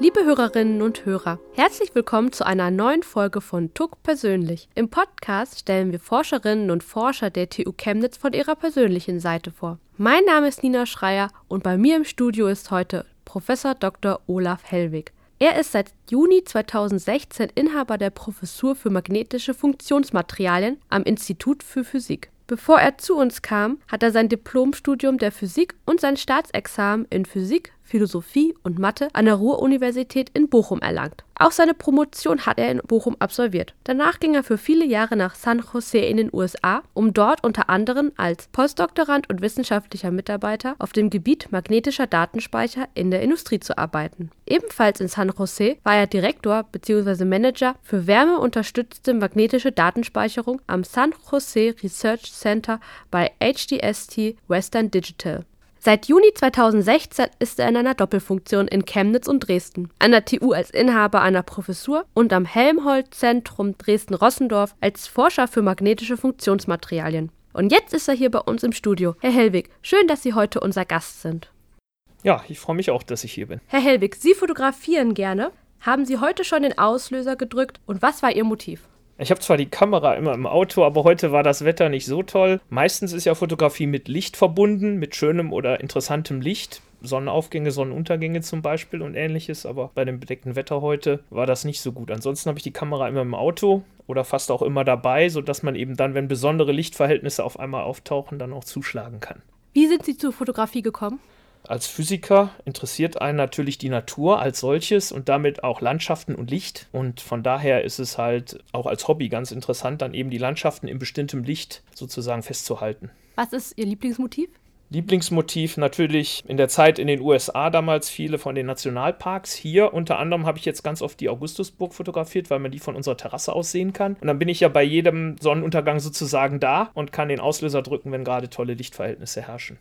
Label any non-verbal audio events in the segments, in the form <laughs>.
Liebe Hörerinnen und Hörer, herzlich willkommen zu einer neuen Folge von TUC Persönlich. Im Podcast stellen wir Forscherinnen und Forscher der TU Chemnitz von ihrer persönlichen Seite vor. Mein Name ist Nina Schreier und bei mir im Studio ist heute Professor Dr. Olaf Hellwig. Er ist seit Juni 2016 Inhaber der Professur für magnetische Funktionsmaterialien am Institut für Physik. Bevor er zu uns kam, hat er sein Diplomstudium der Physik und sein Staatsexamen in Physik, Philosophie und Mathe an der Ruhr-Universität in Bochum erlangt. Auch seine Promotion hat er in Bochum absolviert. Danach ging er für viele Jahre nach San Jose in den USA, um dort unter anderem als Postdoktorand und wissenschaftlicher Mitarbeiter auf dem Gebiet magnetischer Datenspeicher in der Industrie zu arbeiten. Ebenfalls in San Jose war er Direktor bzw. Manager für wärmeunterstützte magnetische Datenspeicherung am San Jose Research Center bei HDST Western Digital. Seit Juni 2016 ist er in einer Doppelfunktion in Chemnitz und Dresden, an der TU als Inhaber einer Professur und am Helmholtz-Zentrum Dresden-Rossendorf als Forscher für magnetische Funktionsmaterialien. Und jetzt ist er hier bei uns im Studio. Herr Hellwig, schön, dass Sie heute unser Gast sind. Ja, ich freue mich auch, dass ich hier bin. Herr Hellwig, Sie fotografieren gerne. Haben Sie heute schon den Auslöser gedrückt und was war Ihr Motiv? Ich habe zwar die Kamera immer im Auto, aber heute war das Wetter nicht so toll. Meistens ist ja Fotografie mit Licht verbunden, mit schönem oder interessantem Licht. Sonnenaufgänge, Sonnenuntergänge zum Beispiel und ähnliches, aber bei dem bedeckten Wetter heute war das nicht so gut. Ansonsten habe ich die Kamera immer im Auto oder fast auch immer dabei, sodass man eben dann, wenn besondere Lichtverhältnisse auf einmal auftauchen, dann auch zuschlagen kann. Wie sind Sie zur Fotografie gekommen? Als Physiker interessiert einen natürlich die Natur als solches und damit auch Landschaften und Licht. Und von daher ist es halt auch als Hobby ganz interessant, dann eben die Landschaften in bestimmtem Licht sozusagen festzuhalten. Was ist Ihr Lieblingsmotiv? Lieblingsmotiv natürlich in der Zeit in den USA damals viele von den Nationalparks. Hier unter anderem habe ich jetzt ganz oft die Augustusburg fotografiert, weil man die von unserer Terrasse aus sehen kann. Und dann bin ich ja bei jedem Sonnenuntergang sozusagen da und kann den Auslöser drücken, wenn gerade tolle Lichtverhältnisse herrschen.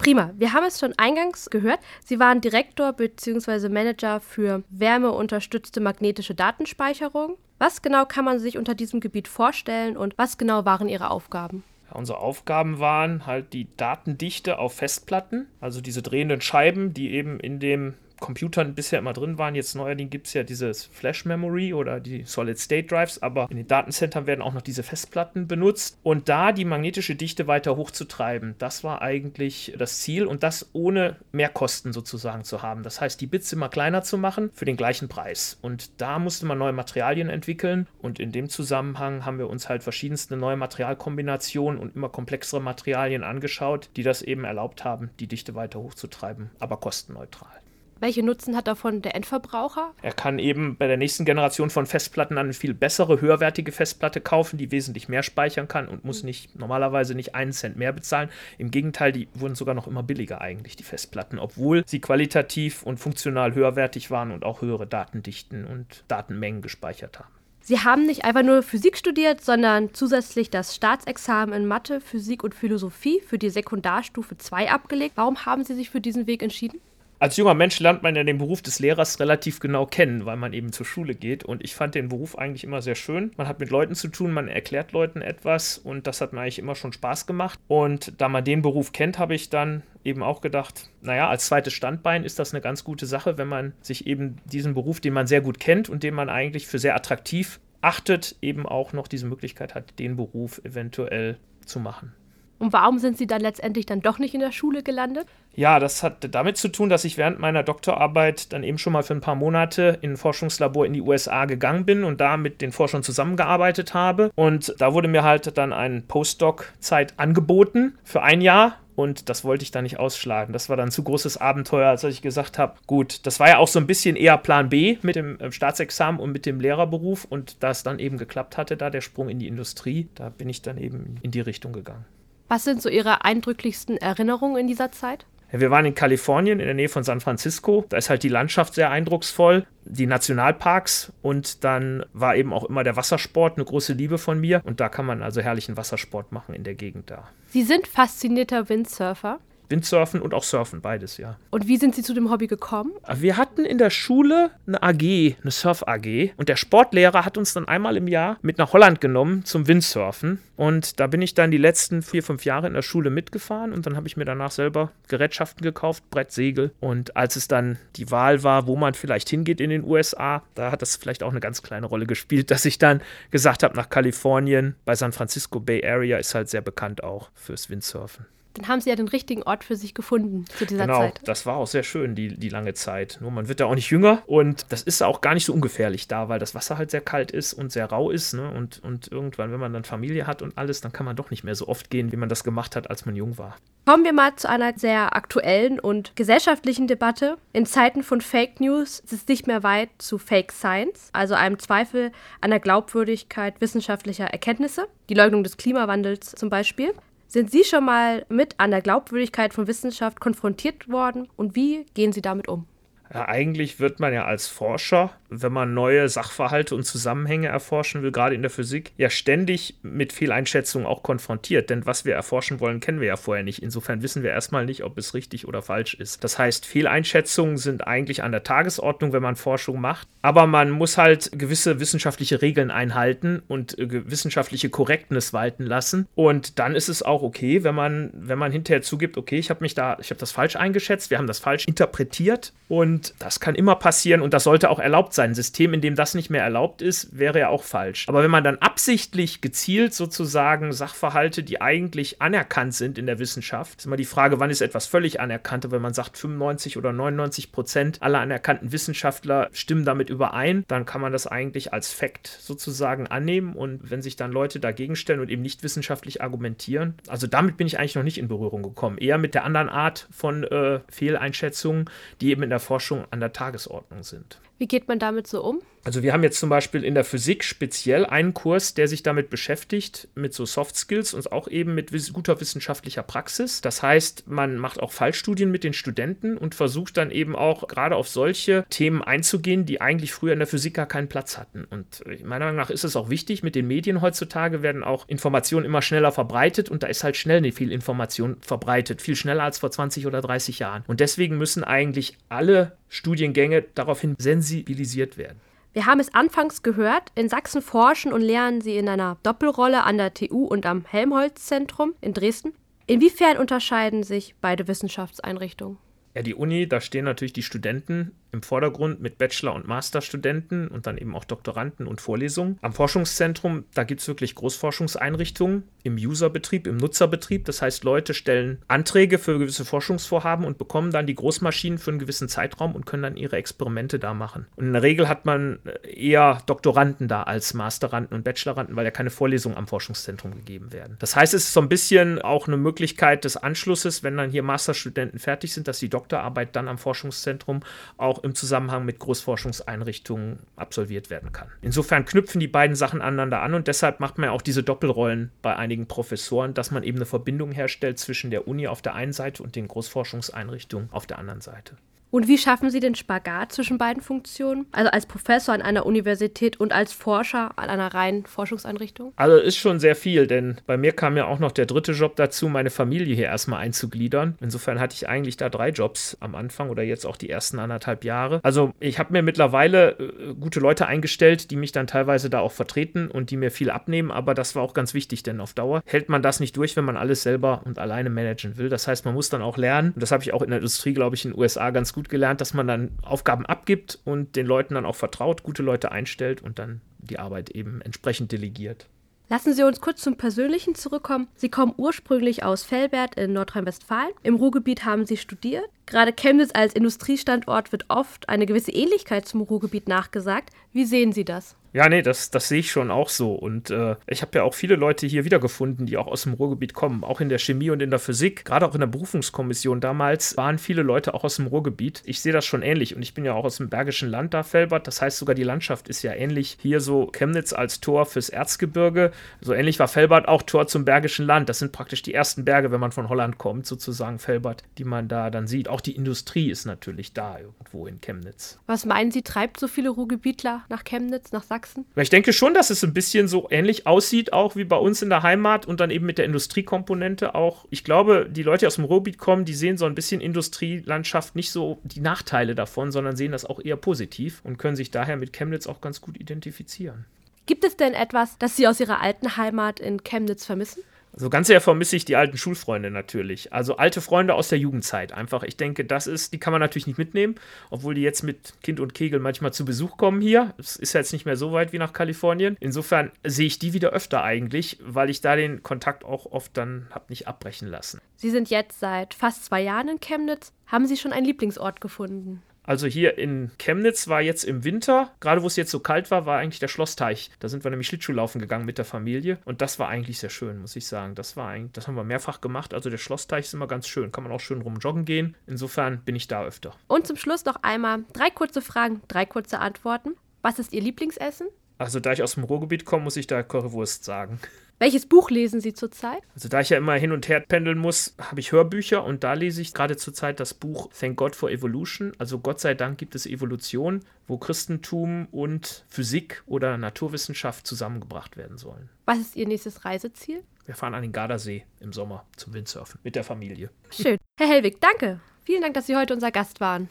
Prima. Wir haben es schon eingangs gehört. Sie waren Direktor bzw. Manager für wärmeunterstützte magnetische Datenspeicherung. Was genau kann man sich unter diesem Gebiet vorstellen und was genau waren Ihre Aufgaben? Unsere Aufgaben waren halt die Datendichte auf Festplatten, also diese drehenden Scheiben, die eben in dem Computern bisher immer drin waren. Jetzt neuerdings gibt es ja dieses Flash Memory oder die Solid State Drives, aber in den Datencentern werden auch noch diese Festplatten benutzt. Und da die magnetische Dichte weiter hochzutreiben, das war eigentlich das Ziel und das ohne Mehrkosten sozusagen zu haben. Das heißt, die Bits immer kleiner zu machen für den gleichen Preis. Und da musste man neue Materialien entwickeln und in dem Zusammenhang haben wir uns halt verschiedenste neue Materialkombinationen und immer komplexere Materialien angeschaut, die das eben erlaubt haben, die Dichte weiter hochzutreiben, aber kostenneutral. Welche Nutzen hat davon der Endverbraucher? Er kann eben bei der nächsten Generation von Festplatten eine viel bessere, höherwertige Festplatte kaufen, die wesentlich mehr speichern kann und muss nicht normalerweise nicht einen Cent mehr bezahlen. Im Gegenteil, die wurden sogar noch immer billiger eigentlich, die Festplatten, obwohl sie qualitativ und funktional höherwertig waren und auch höhere Datendichten und Datenmengen gespeichert haben. Sie haben nicht einfach nur Physik studiert, sondern zusätzlich das Staatsexamen in Mathe, Physik und Philosophie für die Sekundarstufe 2 abgelegt. Warum haben Sie sich für diesen Weg entschieden? Als junger Mensch lernt man ja den Beruf des Lehrers relativ genau kennen, weil man eben zur Schule geht. Und ich fand den Beruf eigentlich immer sehr schön. Man hat mit Leuten zu tun, man erklärt Leuten etwas und das hat mir eigentlich immer schon Spaß gemacht. Und da man den Beruf kennt, habe ich dann eben auch gedacht, naja, als zweites Standbein ist das eine ganz gute Sache, wenn man sich eben diesen Beruf, den man sehr gut kennt und den man eigentlich für sehr attraktiv achtet, eben auch noch diese Möglichkeit hat, den Beruf eventuell zu machen. Und warum sind Sie dann letztendlich dann doch nicht in der Schule gelandet? Ja, das hat damit zu tun, dass ich während meiner Doktorarbeit dann eben schon mal für ein paar Monate in ein Forschungslabor in die USA gegangen bin und da mit den Forschern zusammengearbeitet habe. Und da wurde mir halt dann ein Postdoc-Zeit angeboten für ein Jahr. Und das wollte ich da nicht ausschlagen. Das war dann zu großes Abenteuer, als ich gesagt habe, gut, das war ja auch so ein bisschen eher Plan B mit dem äh, Staatsexamen und mit dem Lehrerberuf. Und da es dann eben geklappt hatte, da der Sprung in die Industrie, da bin ich dann eben in die Richtung gegangen. Was sind so Ihre eindrücklichsten Erinnerungen in dieser Zeit? Wir waren in Kalifornien in der Nähe von San Francisco. Da ist halt die Landschaft sehr eindrucksvoll, die Nationalparks und dann war eben auch immer der Wassersport eine große Liebe von mir und da kann man also herrlichen Wassersport machen in der Gegend da. Sie sind faszinierter Windsurfer. Windsurfen und auch Surfen, beides, ja. Und wie sind Sie zu dem Hobby gekommen? Wir hatten in der Schule eine AG, eine Surf-AG. Und der Sportlehrer hat uns dann einmal im Jahr mit nach Holland genommen zum Windsurfen. Und da bin ich dann die letzten vier, fünf Jahre in der Schule mitgefahren. Und dann habe ich mir danach selber Gerätschaften gekauft, Brett, Segel. Und als es dann die Wahl war, wo man vielleicht hingeht in den USA, da hat das vielleicht auch eine ganz kleine Rolle gespielt, dass ich dann gesagt habe, nach Kalifornien, bei San Francisco Bay Area ist halt sehr bekannt auch fürs Windsurfen dann haben sie ja den richtigen Ort für sich gefunden zu dieser genau, Zeit. Das war auch sehr schön, die, die lange Zeit. Nur man wird da auch nicht jünger und das ist auch gar nicht so ungefährlich da, weil das Wasser halt sehr kalt ist und sehr rau ist. Ne? Und, und irgendwann, wenn man dann Familie hat und alles, dann kann man doch nicht mehr so oft gehen, wie man das gemacht hat, als man jung war. Kommen wir mal zu einer sehr aktuellen und gesellschaftlichen Debatte. In Zeiten von Fake News ist es nicht mehr weit zu Fake Science, also einem Zweifel an der Glaubwürdigkeit wissenschaftlicher Erkenntnisse, die Leugnung des Klimawandels zum Beispiel. Sind Sie schon mal mit an der Glaubwürdigkeit von Wissenschaft konfrontiert worden und wie gehen Sie damit um? Ja, eigentlich wird man ja als Forscher, wenn man neue Sachverhalte und Zusammenhänge erforschen will, gerade in der Physik, ja ständig mit Fehleinschätzungen auch konfrontiert. Denn was wir erforschen wollen, kennen wir ja vorher nicht. Insofern wissen wir erstmal nicht, ob es richtig oder falsch ist. Das heißt, Fehleinschätzungen sind eigentlich an der Tagesordnung, wenn man Forschung macht. Aber man muss halt gewisse wissenschaftliche Regeln einhalten und äh, wissenschaftliche Korrektness walten lassen. Und dann ist es auch okay, wenn man, wenn man hinterher zugibt, okay, ich habe mich da, ich habe das falsch eingeschätzt, wir haben das falsch interpretiert und und das kann immer passieren und das sollte auch erlaubt sein. Ein System, in dem das nicht mehr erlaubt ist, wäre ja auch falsch. Aber wenn man dann absichtlich gezielt sozusagen Sachverhalte, die eigentlich anerkannt sind in der Wissenschaft, ist immer die Frage, wann ist etwas völlig anerkannt? wenn man sagt, 95 oder 99 Prozent aller anerkannten Wissenschaftler stimmen damit überein, dann kann man das eigentlich als Fakt sozusagen annehmen. Und wenn sich dann Leute dagegen stellen und eben nicht wissenschaftlich argumentieren, also damit bin ich eigentlich noch nicht in Berührung gekommen. Eher mit der anderen Art von äh, Fehleinschätzungen, die eben in der Forschung an der Tagesordnung sind. Wie geht man damit so um? Also wir haben jetzt zum Beispiel in der Physik speziell einen Kurs, der sich damit beschäftigt, mit so Soft Skills und auch eben mit guter wissenschaftlicher Praxis. Das heißt, man macht auch Fallstudien mit den Studenten und versucht dann eben auch gerade auf solche Themen einzugehen, die eigentlich früher in der Physik gar keinen Platz hatten. Und meiner Meinung nach ist es auch wichtig, mit den Medien heutzutage werden auch Informationen immer schneller verbreitet und da ist halt schnell nicht viel Information verbreitet, viel schneller als vor 20 oder 30 Jahren. Und deswegen müssen eigentlich alle Studiengänge daraufhin sensibilisiert werden. Wir haben es anfangs gehört, in Sachsen forschen und lernen sie in einer Doppelrolle an der TU und am Helmholtz-Zentrum in Dresden. Inwiefern unterscheiden sich beide Wissenschaftseinrichtungen? Ja, die Uni, da stehen natürlich die Studenten im Vordergrund mit Bachelor- und Masterstudenten und dann eben auch Doktoranden und Vorlesungen. Am Forschungszentrum, da gibt es wirklich Großforschungseinrichtungen im Userbetrieb, im Nutzerbetrieb. Das heißt, Leute stellen Anträge für gewisse Forschungsvorhaben und bekommen dann die Großmaschinen für einen gewissen Zeitraum und können dann ihre Experimente da machen. Und in der Regel hat man äh, eher Doktoranden da als Masteranden und Bacheloranden, weil ja keine Vorlesungen am Forschungszentrum gegeben werden. Das heißt, es ist so ein bisschen auch eine Möglichkeit des Anschlusses, wenn dann hier Masterstudenten fertig sind, dass die Doktorarbeit dann am Forschungszentrum auch im Zusammenhang mit Großforschungseinrichtungen absolviert werden kann. Insofern knüpfen die beiden Sachen aneinander an und deshalb macht man ja auch diese Doppelrollen bei einigen Professoren, dass man eben eine Verbindung herstellt zwischen der Uni auf der einen Seite und den Großforschungseinrichtungen auf der anderen Seite. Und wie schaffen Sie den Spagat zwischen beiden Funktionen? Also als Professor an einer Universität und als Forscher an einer reinen Forschungseinrichtung? Also ist schon sehr viel, denn bei mir kam ja auch noch der dritte Job dazu, meine Familie hier erstmal einzugliedern. Insofern hatte ich eigentlich da drei Jobs am Anfang oder jetzt auch die ersten anderthalb Jahre. Also ich habe mir mittlerweile äh, gute Leute eingestellt, die mich dann teilweise da auch vertreten und die mir viel abnehmen, aber das war auch ganz wichtig, denn auf Dauer hält man das nicht durch, wenn man alles selber und alleine managen will. Das heißt, man muss dann auch lernen, und das habe ich auch in der Industrie, glaube ich, in den USA ganz gut gut gelernt, dass man dann Aufgaben abgibt und den Leuten dann auch vertraut, gute Leute einstellt und dann die Arbeit eben entsprechend delegiert. Lassen Sie uns kurz zum Persönlichen zurückkommen. Sie kommen ursprünglich aus Velbert in Nordrhein-Westfalen. Im Ruhrgebiet haben Sie studiert. Gerade Chemnitz als Industriestandort wird oft eine gewisse Ähnlichkeit zum Ruhrgebiet nachgesagt. Wie sehen Sie das? Ja, nee, das, das sehe ich schon auch so. Und äh, ich habe ja auch viele Leute hier wiedergefunden, die auch aus dem Ruhrgebiet kommen, auch in der Chemie und in der Physik. Gerade auch in der Berufungskommission damals waren viele Leute auch aus dem Ruhrgebiet. Ich sehe das schon ähnlich und ich bin ja auch aus dem Bergischen Land da, Felbert. Das heißt, sogar die Landschaft ist ja ähnlich. Hier so Chemnitz als Tor fürs Erzgebirge. So ähnlich war Felbert auch Tor zum Bergischen Land. Das sind praktisch die ersten Berge, wenn man von Holland kommt, sozusagen Felbert, die man da dann sieht. Auch auch die Industrie ist natürlich da irgendwo in Chemnitz. Was meinen Sie, treibt so viele Ruhrgebietler nach Chemnitz, nach Sachsen? Ich denke schon, dass es ein bisschen so ähnlich aussieht, auch wie bei uns in der Heimat und dann eben mit der Industriekomponente auch. Ich glaube, die Leute, die aus dem Ruhrgebiet kommen, die sehen so ein bisschen Industrielandschaft nicht so die Nachteile davon, sondern sehen das auch eher positiv und können sich daher mit Chemnitz auch ganz gut identifizieren. Gibt es denn etwas, das Sie aus Ihrer alten Heimat in Chemnitz vermissen? Also ganz sehr vermisse ich die alten Schulfreunde natürlich. Also alte Freunde aus der Jugendzeit. Einfach, ich denke, das ist, die kann man natürlich nicht mitnehmen, obwohl die jetzt mit Kind und Kegel manchmal zu Besuch kommen hier. Es ist jetzt nicht mehr so weit wie nach Kalifornien. Insofern sehe ich die wieder öfter eigentlich, weil ich da den Kontakt auch oft dann habe nicht abbrechen lassen. Sie sind jetzt seit fast zwei Jahren in Chemnitz. Haben Sie schon einen Lieblingsort gefunden? Also hier in Chemnitz war jetzt im Winter, gerade wo es jetzt so kalt war, war eigentlich der Schlossteich. Da sind wir nämlich Schlittschuhlaufen gegangen mit der Familie und das war eigentlich sehr schön, muss ich sagen. Das war eigentlich, das haben wir mehrfach gemacht. Also der Schlossteich ist immer ganz schön, kann man auch schön rumjoggen gehen. Insofern bin ich da öfter. Und zum Schluss noch einmal drei kurze Fragen, drei kurze Antworten. Was ist Ihr Lieblingsessen? Also da ich aus dem Ruhrgebiet komme, muss ich da Currywurst sagen. <laughs> Welches Buch lesen Sie zurzeit? Also da ich ja immer hin und her pendeln muss, habe ich Hörbücher und da lese ich gerade zurzeit das Buch Thank God for Evolution. Also Gott sei Dank gibt es Evolution, wo Christentum und Physik oder Naturwissenschaft zusammengebracht werden sollen. Was ist Ihr nächstes Reiseziel? Wir fahren an den Gardasee im Sommer zum Windsurfen mit der Familie. Schön. Herr Hellwig, danke. Vielen Dank, dass Sie heute unser Gast waren.